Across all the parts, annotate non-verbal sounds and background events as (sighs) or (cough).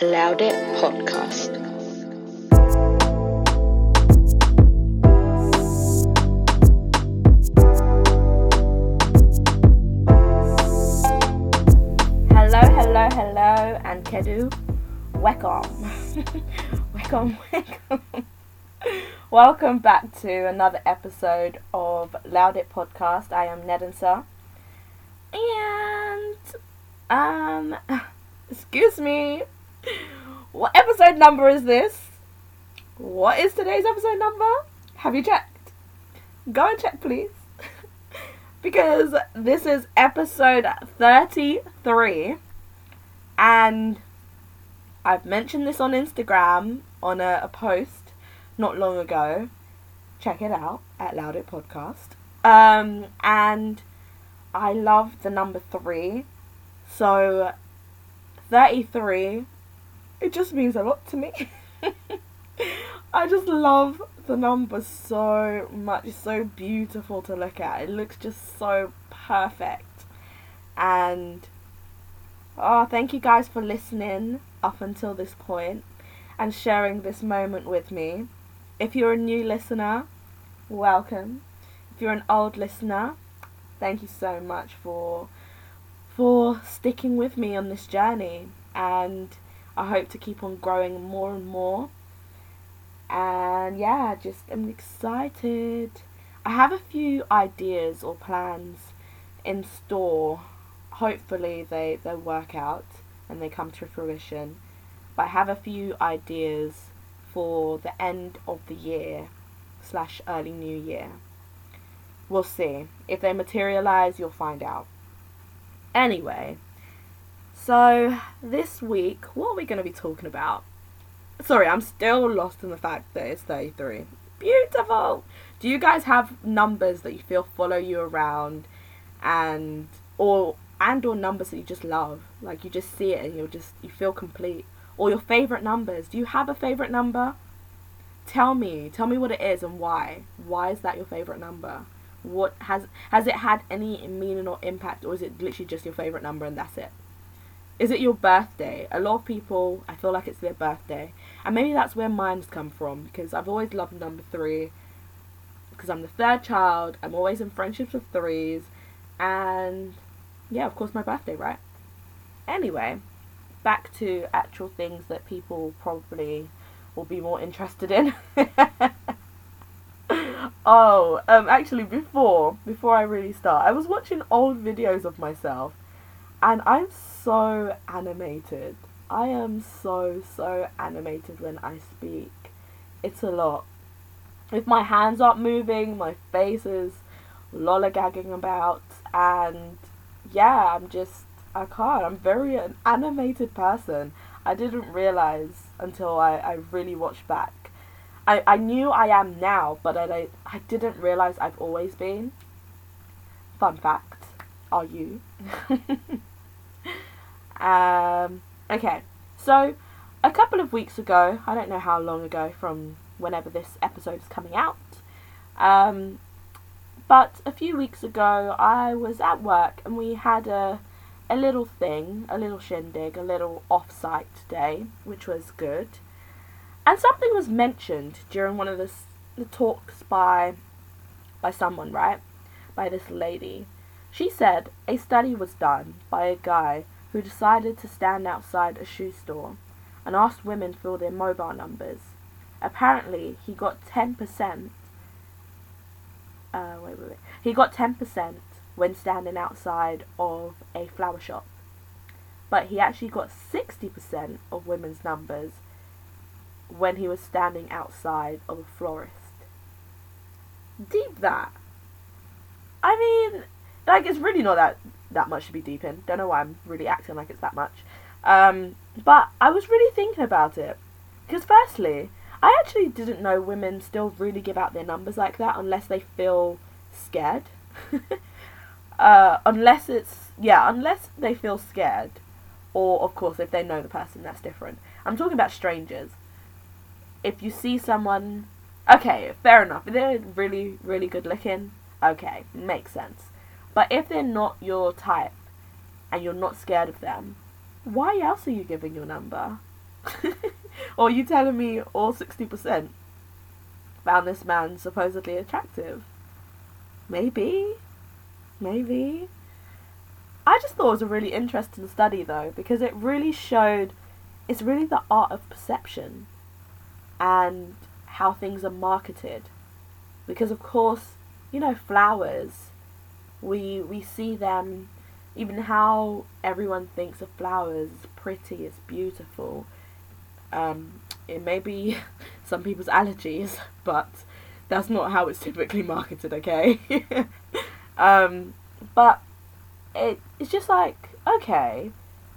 Loud It Podcast. Hello, hello, hello, and Kedu. Welcome. (laughs) welcome, welcome. welcome back to another episode of Loud It Podcast. I am Ned and Sir. And, um, (laughs) excuse me, what episode number is this? What is today's episode number? Have you checked? Go and check, please. (laughs) because this is episode 33 and I've mentioned this on Instagram on a, a post not long ago. Check it out at Loud It Podcast. Um, and I love the number three. So 33, it just means a lot to me. I just love the number so much. It's so beautiful to look at. It looks just so perfect. And oh, thank you guys for listening up until this point and sharing this moment with me. If you're a new listener, welcome. If you're an old listener, thank you so much for for sticking with me on this journey and I hope to keep on growing more and more. And yeah, just I'm excited. I have a few ideas or plans in store. Hopefully they, they work out and they come to fruition. But I have a few ideas for the end of the year slash early new year. We'll see. If they materialize, you'll find out. Anyway, so this week, what are we going to be talking about? Sorry, I'm still lost in the fact that it's 33. Beautiful! Do you guys have numbers that you feel follow you around and or and or numbers that you just love? Like you just see it and you're just you feel complete. Or your favorite numbers. Do you have a favorite number? Tell me. Tell me what it is and why. Why is that your favorite number? What has has it had any meaning or impact or is it literally just your favorite number and that's it? Is it your birthday? A lot of people, I feel like it's their birthday. And maybe that's where mine's come from because I've always loved number three because I'm the third child. I'm always in friendships with threes. And yeah, of course, my birthday, right? Anyway, back to actual things that people probably will be more interested in. (laughs) oh, um, actually, before before I really start, I was watching old videos of myself, and I'm so animated. I am so so animated when I speak. It's a lot. If my hands aren't moving, my face is lollygagging about, and yeah, I'm just I can't. I'm very an animated person. I didn't realize until I, I really watched back. I, I knew I am now, but I, I didn't realize I've always been. Fun fact. Are you? (laughs) um, okay, so a couple of weeks ago, I don't know how long ago from whenever this episode is coming out, um, but a few weeks ago, I was at work and we had a a little thing, a little shindig, a little off-site day, which was good. And something was mentioned during one of the, the talks by by someone, right? By this lady. She said a study was done by a guy who decided to stand outside a shoe store and asked women for their mobile numbers. Apparently, he got 10%. Uh, wait, wait, wait. He got 10% when standing outside of a flower shop. But he actually got 60% of women's numbers when he was standing outside of a florist. Deep that. I mean, like it's really not that that much to be deep in. Don't know why I'm really acting like it's that much. Um, but I was really thinking about it because firstly, I actually didn't know women still really give out their numbers like that unless they feel scared. (laughs) uh, unless it's yeah, unless they feel scared, or of course if they know the person, that's different. I'm talking about strangers. If you see someone, okay, fair enough. If they're really really good looking, okay, makes sense. But if they're not your type, and you're not scared of them, why else are you giving your number? (laughs) or you telling me all 60% found this man supposedly attractive? Maybe. Maybe. I just thought it was a really interesting study though, because it really showed it's really the art of perception and how things are marketed. Because of course, you know, flowers, we we see them even how everyone thinks of flowers is pretty, it's beautiful. Um, it may be (laughs) some people's allergies, (laughs) but that's not how it's typically marketed, okay? (laughs) um, but it, it's just like, okay,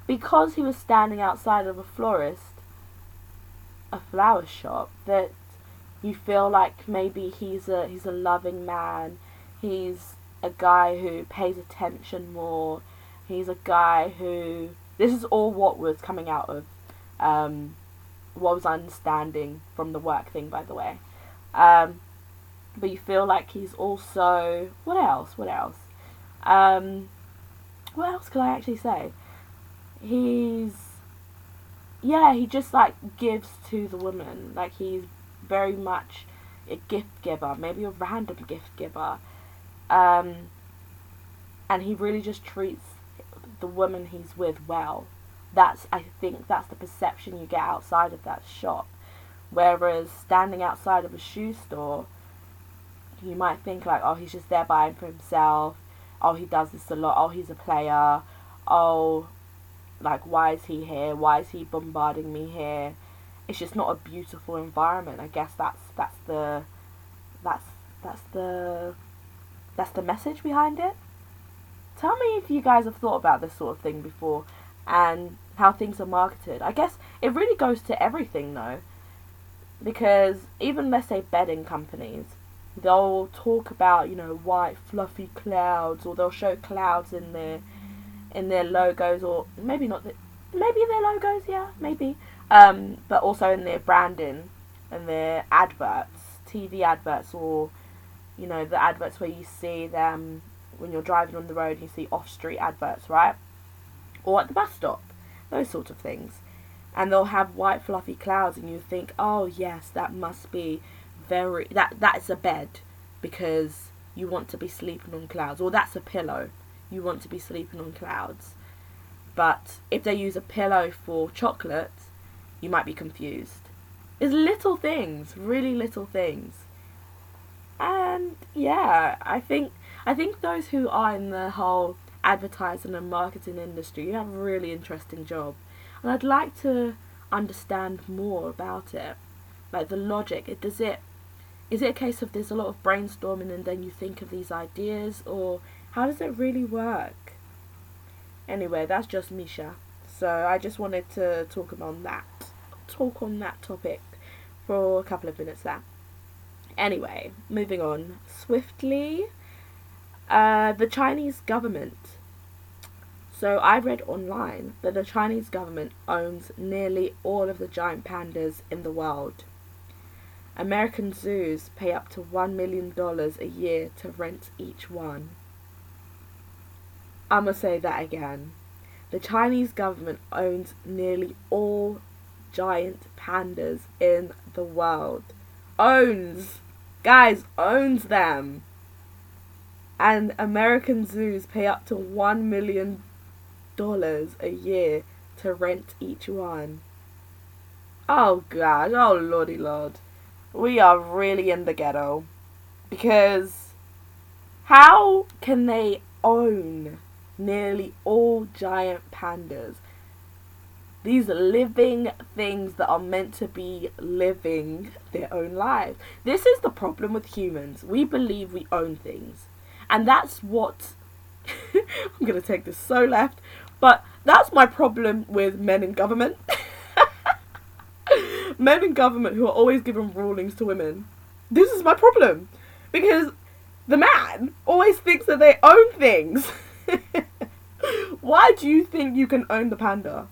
because he was standing outside of a florist, a flower shop, that you feel like maybe he's a he's a loving man, he's a guy who pays attention more, he's a guy who this is all what was coming out of um, what was understanding from the work thing by the way. Um, but you feel like he's also what else? What else? Um, what else could I actually say? He's yeah, he just like gives to the woman. Like he's very much a gift giver, maybe a random gift giver. Um, and he really just treats the woman he's with well. That's I think that's the perception you get outside of that shop. Whereas standing outside of a shoe store, you might think like, oh, he's just there buying for himself. Oh, he does this a lot. Oh, he's a player. Oh, like why is he here? Why is he bombarding me here? It's just not a beautiful environment. I guess that's that's the that's that's the that's the message behind it. Tell me if you guys have thought about this sort of thing before and how things are marketed. I guess it really goes to everything though. Because even let's say bedding companies, they'll talk about, you know, white fluffy clouds or they'll show clouds in their in their logos or maybe not the, maybe their logos, yeah, maybe. Um, but also in their branding and their adverts, TV adverts or you know, the adverts where you see them when you're driving on the road you see off street adverts, right? Or at the bus stop, those sort of things. And they'll have white fluffy clouds and you think, oh yes, that must be very that that's a bed because you want to be sleeping on clouds. Or that's a pillow. You want to be sleeping on clouds. But if they use a pillow for chocolate, you might be confused. It's little things, really little things. And yeah, I think I think those who are in the whole advertising and marketing industry, you have a really interesting job. And I'd like to understand more about it. Like the logic. it Does it is it a case of there's a lot of brainstorming and then you think of these ideas or how does it really work? Anyway, that's just Misha. So I just wanted to talk about that talk on that topic for a couple of minutes there. Anyway, moving on swiftly. Uh, the Chinese government. So I read online that the Chinese government owns nearly all of the giant pandas in the world. American zoos pay up to $1 million a year to rent each one. I'm going to say that again. The Chinese government owns nearly all giant pandas in the world. Owns! Guys, owns them! and American zoos pay up to one million dollars a year to rent each one. Oh god, oh lordy lord. We are really in the ghetto. Because how can they own nearly all giant pandas? These living things that are meant to be living their own lives. This is the problem with humans. We believe we own things. And that's what (laughs) I'm going to take this so left, but that's my problem with men in government. (laughs) men in government who are always giving rulings to women. This is my problem. Because the man always thinks that they own things. (laughs) Why do you think you can own the panda?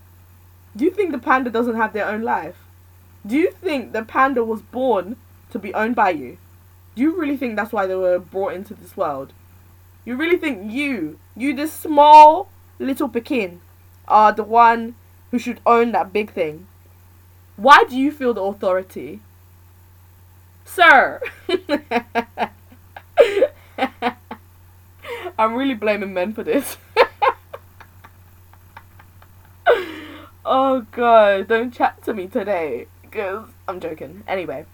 Do you think the panda doesn't have their own life? Do you think the panda was born to be owned by you? Do you really think that's why they were brought into this world? You really think you, you this small little Pekin, are the one who should own that big thing? Why do you feel the authority? Sir! (laughs) I'm really blaming men for this. (laughs) oh god, don't chat to me today because I'm joking. Anyway,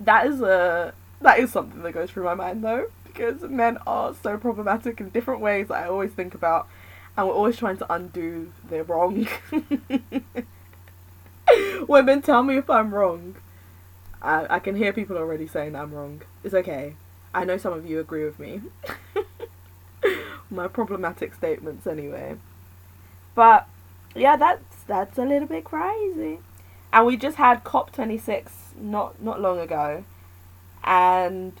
that is a that is something that goes through my mind though because men are so problematic in different ways that I always think about and we're always trying to undo their wrong. (laughs) Women, tell me if I'm wrong. I, I can hear people already saying I'm wrong. It's okay. I know some of you agree with me. (laughs) My problematic statements, anyway. But yeah, that's that's a little bit crazy. And we just had COP26 not not long ago, and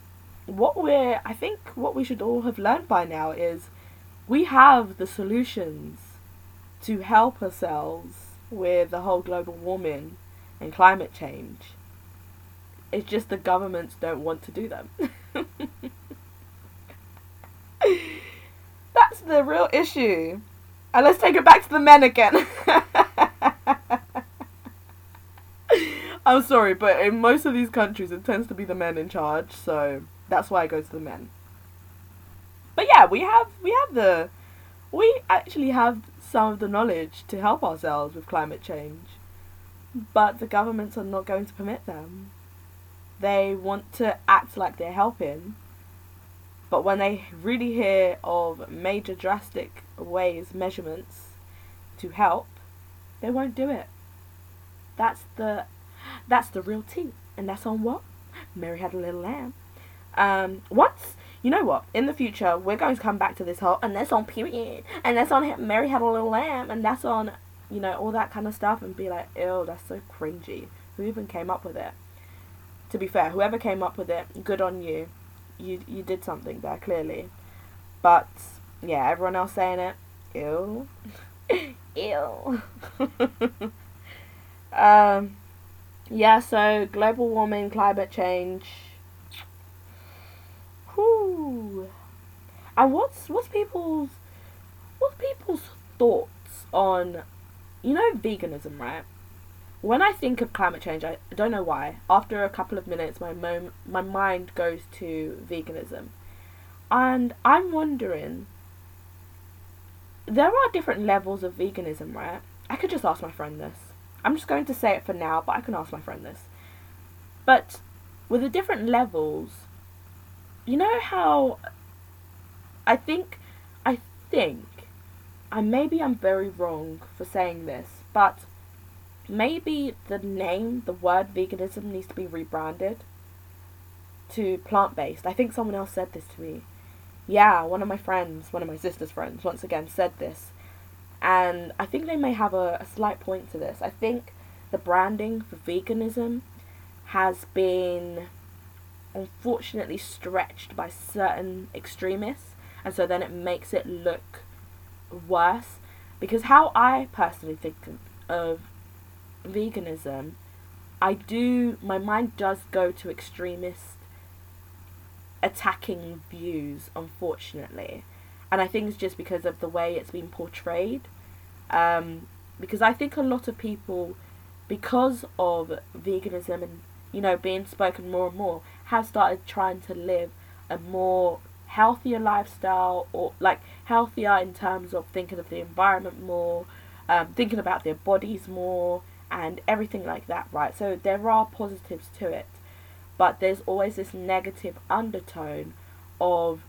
what we're I think what we should all have learned by now is we have the solutions to help ourselves with the whole global warming and climate change. It's just the governments don't want to do them. (laughs) That's the real issue. And let's take it back to the men again. (laughs) I'm sorry, but in most of these countries, it tends to be the men in charge, so that's why I go to the men. But yeah, we have we have the we actually have some of the knowledge to help ourselves with climate change, but the governments are not going to permit them. They want to act like they're helping, but when they really hear of major drastic ways, measurements to help, they won't do it. That's the that's the real tea. And that's on what? Mary had a little lamb. Um, once you know what? In the future, we're going to come back to this whole, and that's on period, and that's on Mary had a little lamb, and that's on, you know, all that kind of stuff, and be like, ew, that's so cringy. Who even came up with it? To be fair, whoever came up with it, good on you. You you did something there clearly, but yeah, everyone else saying it, ew, (laughs) ew. (laughs) um, yeah. So global warming, climate change Whew. And what's what's people's what's people's thoughts on you know veganism, right? When I think of climate change, I don't know why. After a couple of minutes, my mom, my mind goes to veganism, and I'm wondering. There are different levels of veganism, right? I could just ask my friend this. I'm just going to say it for now, but I can ask my friend this. But with the different levels, you know how I think I think and maybe I'm very wrong for saying this, but maybe the name, the word veganism needs to be rebranded to plant based. I think someone else said this to me. Yeah, one of my friends, one of my sister's friends, once again said this. And I think they may have a, a slight point to this. I think the branding for veganism has been unfortunately stretched by certain extremists, and so then it makes it look worse. Because how I personally think of veganism, I do, my mind does go to extremist attacking views, unfortunately. And I think it's just because of the way it's been portrayed. Um, because I think a lot of people, because of veganism and, you know, being spoken more and more, have started trying to live a more healthier lifestyle or like healthier in terms of thinking of the environment more, um, thinking about their bodies more, and everything like that, right? So there are positives to it, but there's always this negative undertone of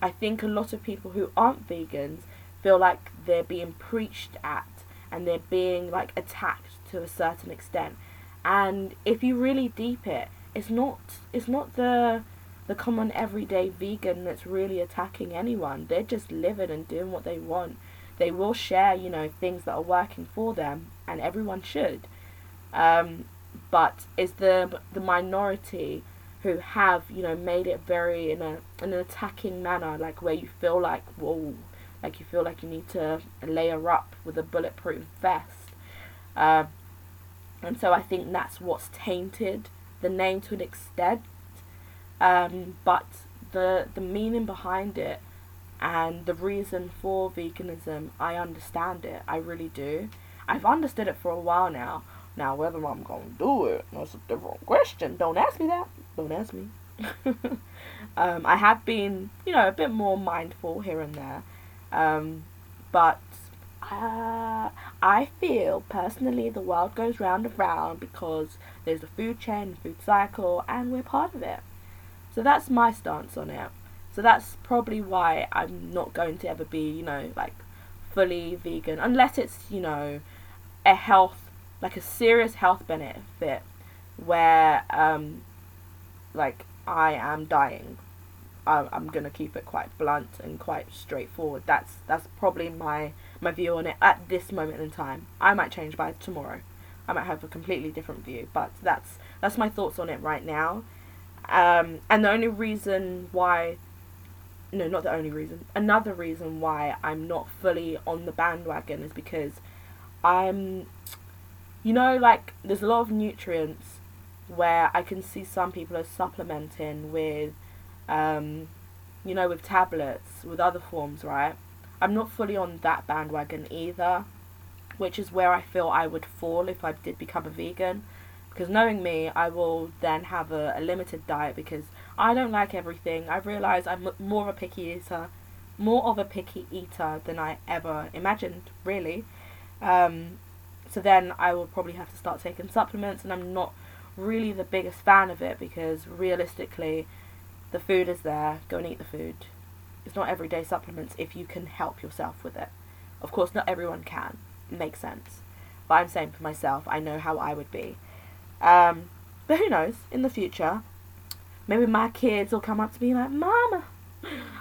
I think a lot of people who aren't vegans feel like they're being preached at and they're being like attacked to a certain extent. And if you really deep it, it's not it's not the the common everyday vegan that's really attacking anyone. They're just living and doing what they want. They will share, you know, things that are working for them, and everyone should. Um, but it's the the minority who have, you know, made it very in a in an attacking manner, like where you feel like whoa, like you feel like you need to layer up with a bulletproof vest. Uh, and so I think that's what's tainted the name to an extent, um, but the the meaning behind it and the reason for veganism, I understand it. I really do. I've understood it for a while now. Now, whether I'm gonna do it, that's a different question. Don't ask me that. Don't ask me. (laughs) um, I have been, you know, a bit more mindful here and there, um, but uh, I feel personally the world goes round and round because there's a food chain, food cycle, and we're part of it. So that's my stance on it. So that's probably why I'm not going to ever be, you know, like fully vegan unless it's, you know, a health, like a serious health benefit where, um, like I am dying. I'm, I'm gonna keep it quite blunt and quite straightforward. That's that's probably my my view on it at this moment in time. I might change by tomorrow. I might have a completely different view, but that's that's my thoughts on it right now. Um, and the only reason why, no, not the only reason. Another reason why I'm not fully on the bandwagon is because I'm, you know, like there's a lot of nutrients where I can see some people are supplementing with, um, you know, with tablets, with other forms, right? I'm not fully on that bandwagon either, which is where I feel I would fall if I did become a vegan. Because knowing me, I will then have a, a limited diet because I don't like everything. I've realised I'm more of a picky eater, more of a picky eater than I ever imagined, really. Um, so then I will probably have to start taking supplements, and I'm not really the biggest fan of it because realistically, the food is there. Go and eat the food. It's not everyday supplements if you can help yourself with it. Of course, not everyone can. It makes sense. But I'm saying for myself, I know how I would be. Um, but who knows? In the future, maybe my kids will come up to me like, Mama,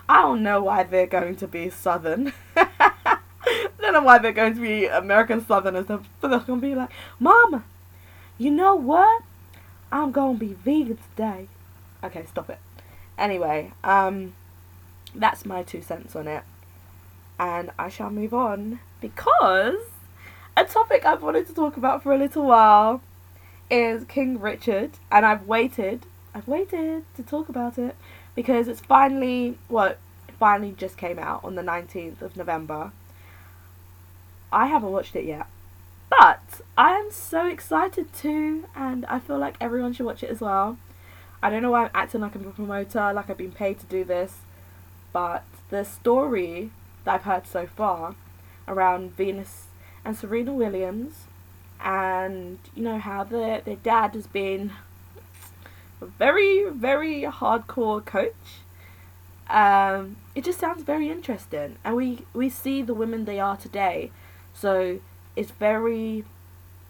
I don't know why they're going to be Southern. (laughs) I don't know why they're going to be American Southerners. They're going to be like, Mama, you know what? I'm gonna be vegan today. Okay, stop it. Anyway, um, that's my two cents on it. And I shall move on because a topic I've wanted to talk about for a little while is King Richard, and I've waited, I've waited to talk about it because it's finally, what, well, finally just came out on the 19th of November. I haven't watched it yet. But I am so excited to, and I feel like everyone should watch it as well. I don't know why I'm acting like I'm a promoter, like I've been paid to do this, but the story that I've heard so far around Venus and Serena Williams, and you know how their their dad has been a very very hardcore coach. Um, it just sounds very interesting, and we we see the women they are today. So it's very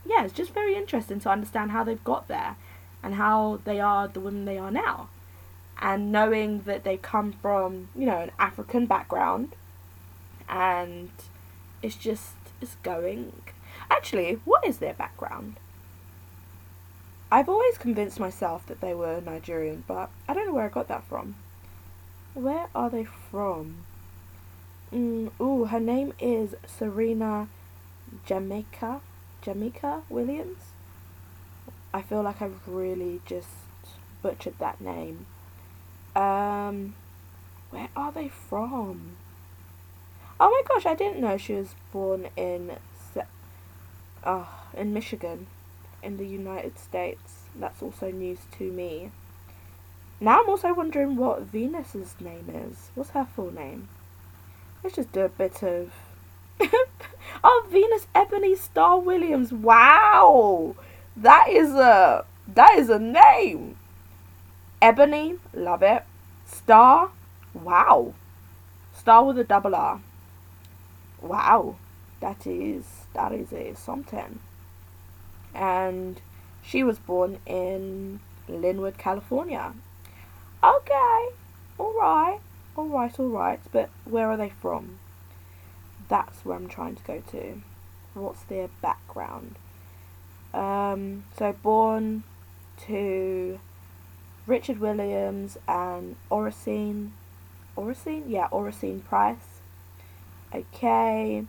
yeah, it's just very interesting to understand how they've got there and how they are the women they are now. And knowing that they come from, you know, an African background and it's just it's going actually, what is their background? I've always convinced myself that they were Nigerian, but I don't know where I got that from. Where are they from? Mm, ooh, her name is Serena Jamaica, Jamaica Williams. I feel like I've really just butchered that name. Um, where are they from? Oh my gosh, I didn't know she was born in, uh, in Michigan, in the United States. That's also news to me. Now I'm also wondering what Venus's name is. What's her full name? Let's just do a bit of (laughs) oh, Venus Ebony Starr Williams. Wow, that is a that is a name. Ebony, love it. Starr, wow. Starr with a double R. Wow, that is that is a something. And she was born in Lynwood, California. Okay, all right, all right, all right. But where are they from? that's where I'm trying to go to. What's their background? Um, so born to Richard Williams and Oracene, Oracene, yeah, Oracene Price. Okay,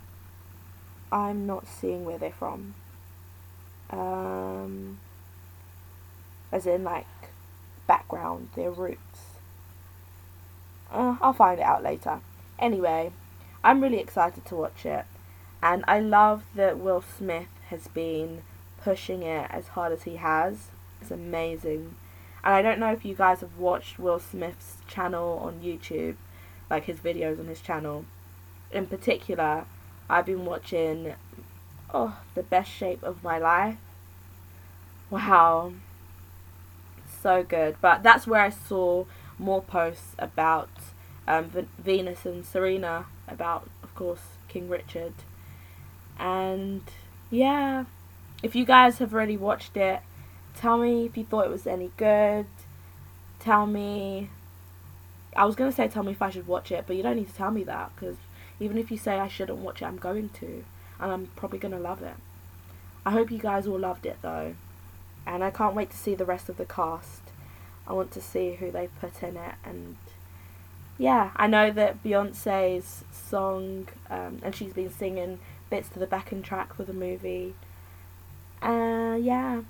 I'm not seeing where they're from. Um, as in like background, their roots. Uh, I'll find it out later. Anyway, I'm really excited to watch it. And I love that Will Smith has been pushing it as hard as he has. It's amazing. And I don't know if you guys have watched Will Smith's channel on YouTube, like his videos on his channel. In particular, I've been watching oh, the best shape of my life. Wow. So good. But that's where I saw more posts about um, v- Venus and Serena, about, of course, King Richard. And yeah, if you guys have already watched it, tell me if you thought it was any good. Tell me. I was going to say tell me if I should watch it, but you don't need to tell me that because even if you say I shouldn't watch it, I'm going to. And I'm probably going to love it. I hope you guys all loved it though. And I can't wait to see the rest of the cast. I want to see who they put in it. And yeah, I know that Beyonce's song, um, and she's been singing bits to the backing track for the movie. Uh, yeah,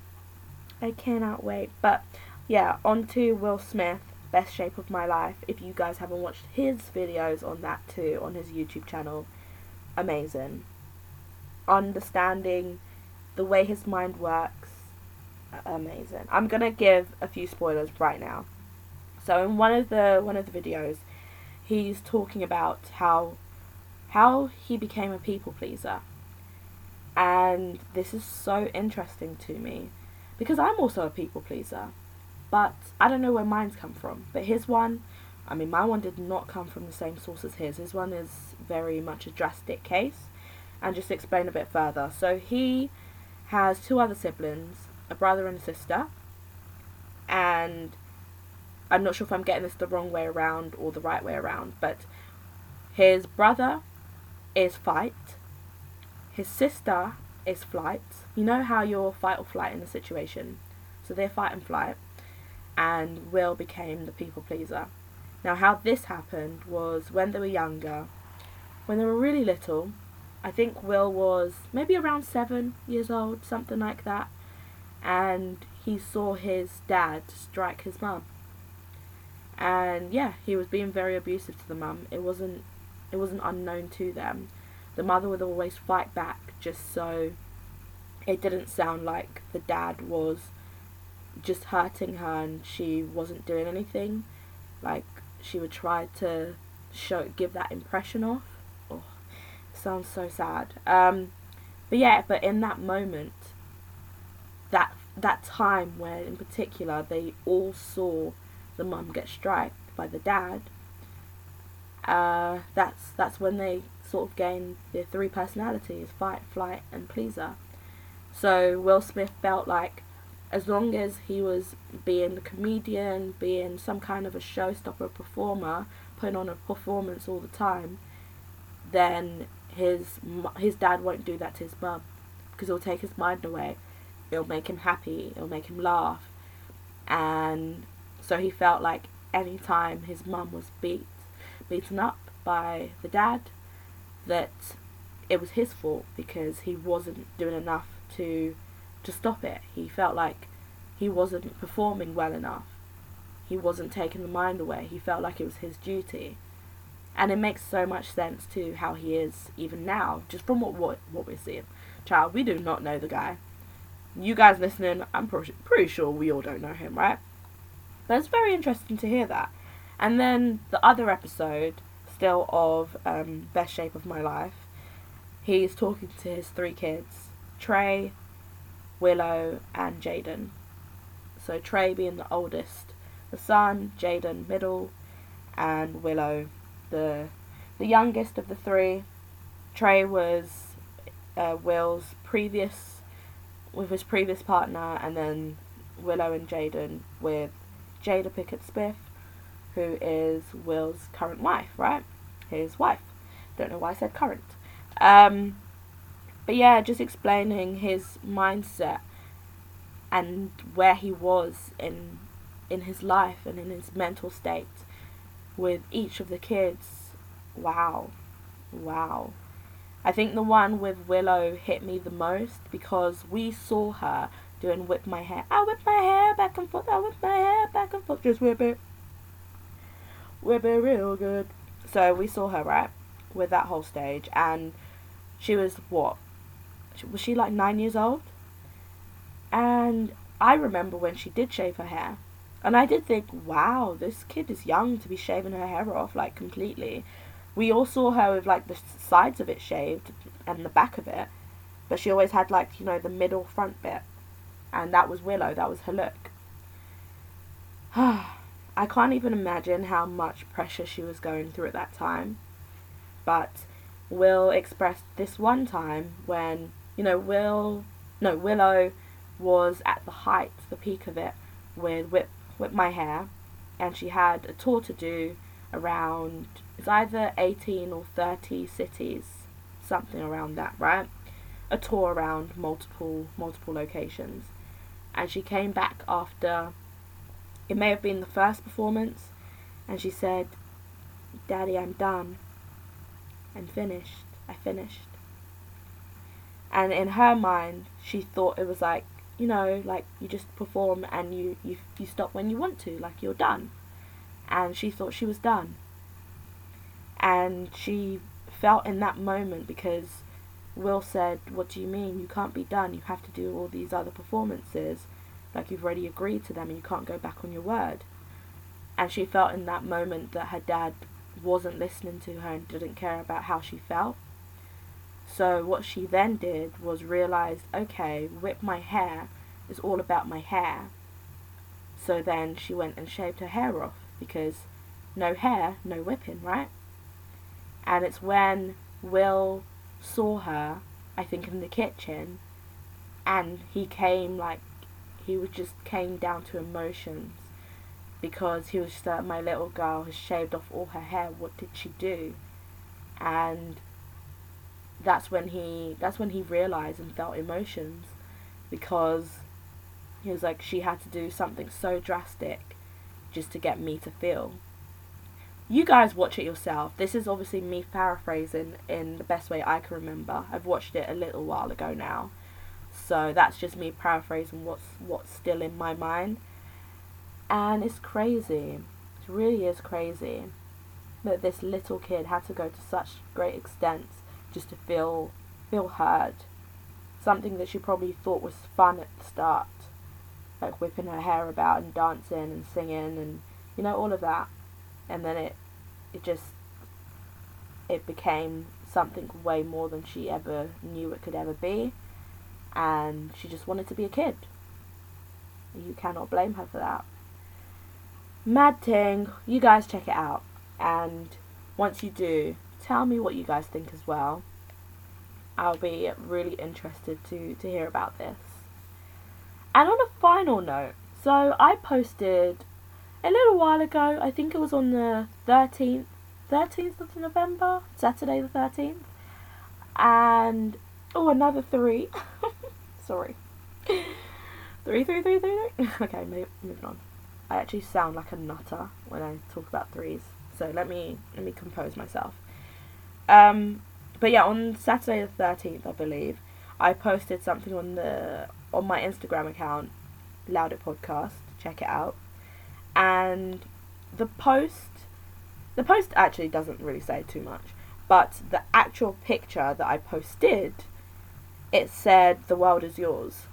I cannot wait. But yeah, on to Will Smith, Best Shape of My Life. If you guys haven't watched his videos on that too, on his YouTube channel, amazing. Understanding the way his mind works, amazing. I'm gonna give a few spoilers right now. So in one of the one of the videos, he's talking about how how he became a people pleaser. And this is so interesting to me because I'm also a people pleaser. But I don't know where mine's come from. But his one, I mean, my one did not come from the same source as his. His one is very much a drastic case. And just explain a bit further. So he has two other siblings, a brother and a sister. And I'm not sure if I'm getting this the wrong way around or the right way around, but his brother is fight, his sister is flight. You know how you're fight or flight in a situation, so they're fight and flight, and Will became the people pleaser. Now, how this happened was when they were younger, when they were really little. I think Will was maybe around seven years old, something like that, and he saw his dad strike his mum and yeah, he was being very abusive to the mum. It wasn't it wasn't unknown to them. The mother would always fight back just so it didn't sound like the dad was just hurting her and she wasn't doing anything. Like she would try to show give that impression off. Oh, sounds so sad. Um, but yeah, but in that moment, that that time where in particular they all saw the mum get struck by the dad, uh, that's that's when they sort of gain their three personalities: fight, flight, and pleaser. So Will Smith felt like, as long as he was being a comedian, being some kind of a showstopper performer, putting on a performance all the time, then his his dad won't do that to his mum because it'll take his mind away. It'll make him happy. It'll make him laugh, and so he felt like any time his mum was beat, beaten up by the dad, that it was his fault because he wasn't doing enough to to stop it. He felt like he wasn't performing well enough. He wasn't taking the mind away. He felt like it was his duty. And it makes so much sense to how he is even now, just from what what, what we're seeing. Child, we do not know the guy. You guys listening, I'm pretty, pretty sure we all don't know him, right? But it's very interesting to hear that. And then the other episode, still of um, Best Shape of My Life, he's talking to his three kids Trey, Willow, and Jaden. So Trey being the oldest, the son, Jaden middle, and Willow the the youngest of the three. Trey was uh, Will's previous with his previous partner, and then Willow and Jaden with Jada Pinkett Smith, who is Will's current wife, right? His wife. Don't know why I said current. Um, but yeah, just explaining his mindset and where he was in in his life and in his mental state with each of the kids. Wow. Wow. I think the one with Willow hit me the most because we saw her doing whip my hair. I whip my hair back and forth. I whip my hair back and forth. Just whip it. Whip it real good. So we saw her, right, with that whole stage. And she was, what? Was she like nine years old? And I remember when she did shave her hair. And I did think, wow, this kid is young to be shaving her hair off like completely. We all saw her with like the sides of it shaved and the back of it, but she always had like, you know, the middle front bit. And that was Willow, that was her look. (sighs) Ah. I can't even imagine how much pressure she was going through at that time. But Will expressed this one time when, you know, Will, no, Willow was at the height, the peak of it, with Whip, Whip My Hair, and she had a tour to do around, it's either 18 or 30 cities, something around that, right? A tour around multiple, multiple locations. And she came back after it may have been the first performance, and she said, Daddy, I'm done. I'm finished. I finished. And in her mind, she thought it was like, you know, like you just perform and you, you, you stop when you want to, like you're done. And she thought she was done. And she felt in that moment because Will said, What do you mean? You can't be done. You have to do all these other performances like you've already agreed to them and you can't go back on your word. And she felt in that moment that her dad wasn't listening to her and didn't care about how she felt. So what she then did was realize, okay, whip my hair is all about my hair. So then she went and shaved her hair off because no hair, no whipping, right? And it's when Will saw her, I think in the kitchen, and he came like he was just came down to emotions because he was just like, my little girl has shaved off all her hair. What did she do? And that's when he that's when he realized and felt emotions because he was like she had to do something so drastic just to get me to feel. You guys watch it yourself. This is obviously me paraphrasing in the best way I can remember. I've watched it a little while ago now. So that's just me paraphrasing what's what's still in my mind. And it's crazy. It really is crazy that this little kid had to go to such great extents just to feel feel heard. Something that she probably thought was fun at the start. Like whipping her hair about and dancing and singing and you know, all of that. And then it it just it became something way more than she ever knew it could ever be and she just wanted to be a kid. You cannot blame her for that. Mad Ting, you guys check it out. And once you do, tell me what you guys think as well. I'll be really interested to, to hear about this. And on a final note, so I posted a little while ago, I think it was on the 13th, 13th of November, Saturday the 13th. And, oh, another three. (laughs) Sorry. Three, three, three, three, three. (laughs) okay, moving on. I actually sound like a nutter when I talk about threes, so let me let me compose myself. Um, but yeah, on Saturday the thirteenth, I believe, I posted something on the on my Instagram account, Loud It Podcast. Check it out. And the post, the post actually doesn't really say too much, but the actual picture that I posted it said, The world is yours.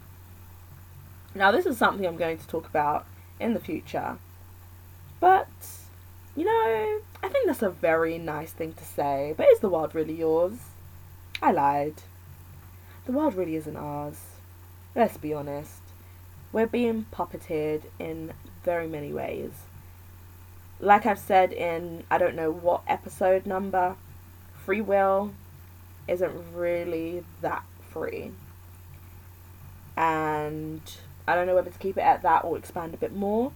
Now, this is something I'm going to talk about in the future, but you know, I think that's a very nice thing to say. But is the world really yours? I lied. The world really isn't ours. Let's be honest. We're being puppeted in very many ways. Like I've said in I don't know what episode number, free will isn't really that free. And I don't know whether to keep it at that or expand a bit more.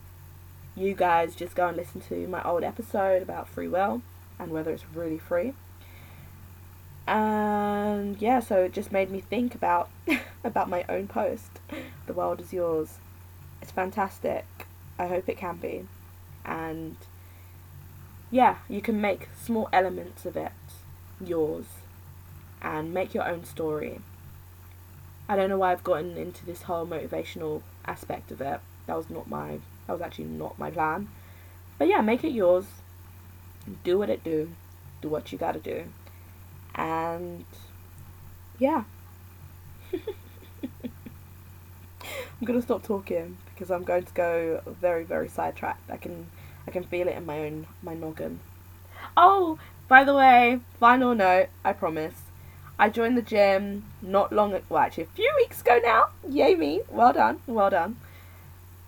You guys just go and listen to my old episode about free will and whether it's really free. And yeah, so it just made me think about (laughs) about my own post. The world is yours. It's fantastic. I hope it can be. And yeah, you can make small elements of it yours and make your own story I don't know why I've gotten into this whole motivational aspect of it. That was not my that was actually not my plan. But yeah, make it yours. Do what it do. Do what you gotta do. And yeah. (laughs) I'm gonna stop talking because I'm going to go very, very sidetracked. I can, I can feel it in my own my noggin. Oh, by the way, final note. I promise. I joined the gym not long, well, actually a few weeks ago now. Yay me! Well done, well done.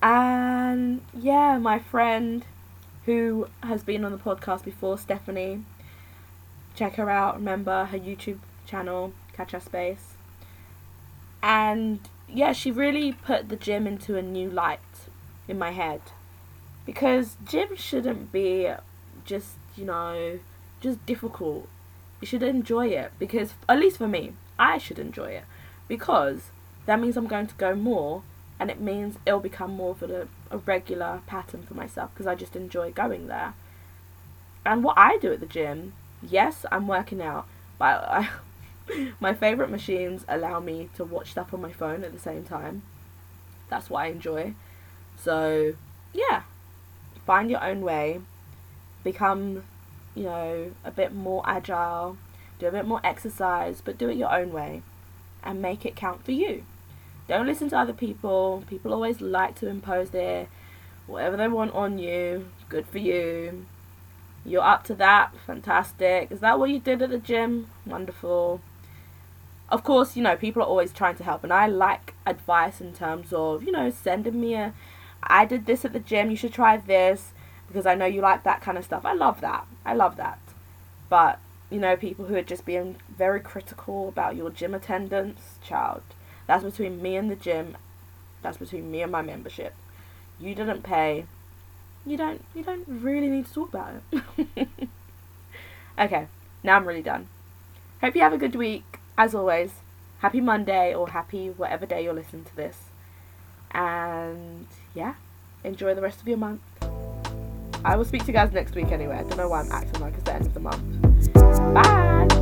And yeah, my friend who has been on the podcast before, Stephanie. Check her out. Remember her YouTube channel, Catch Her Space. And yeah, she really put the gym into a new light in my head. Because gym shouldn't be just, you know, just difficult. You should enjoy it because, at least for me, I should enjoy it because that means I'm going to go more and it means it'll become more of a, a regular pattern for myself because I just enjoy going there. And what I do at the gym, yes, I'm working out, but I, (laughs) my favorite machines allow me to watch stuff on my phone at the same time. That's what I enjoy. So, yeah, find your own way, become, you know, a bit more agile, do a bit more exercise, but do it your own way and make it count for you. Don't listen to other people. People always like to impose their whatever they want on you. Good for you. You're up to that. Fantastic. Is that what you did at the gym? Wonderful of course, you know, people are always trying to help, and I like advice in terms of, you know, sending me a, I did this at the gym, you should try this, because I know you like that kind of stuff. I love that. I love that. But, you know, people who are just being very critical about your gym attendance, child, that's between me and the gym, that's between me and my membership. You didn't pay. You don't, you don't really need to talk about it. (laughs) okay, now I'm really done. Hope you have a good week as always, happy Monday or happy whatever day you're listening to this. And yeah, enjoy the rest of your month. I will speak to you guys next week anyway. I don't know why I'm acting like it's the end of the month. Bye!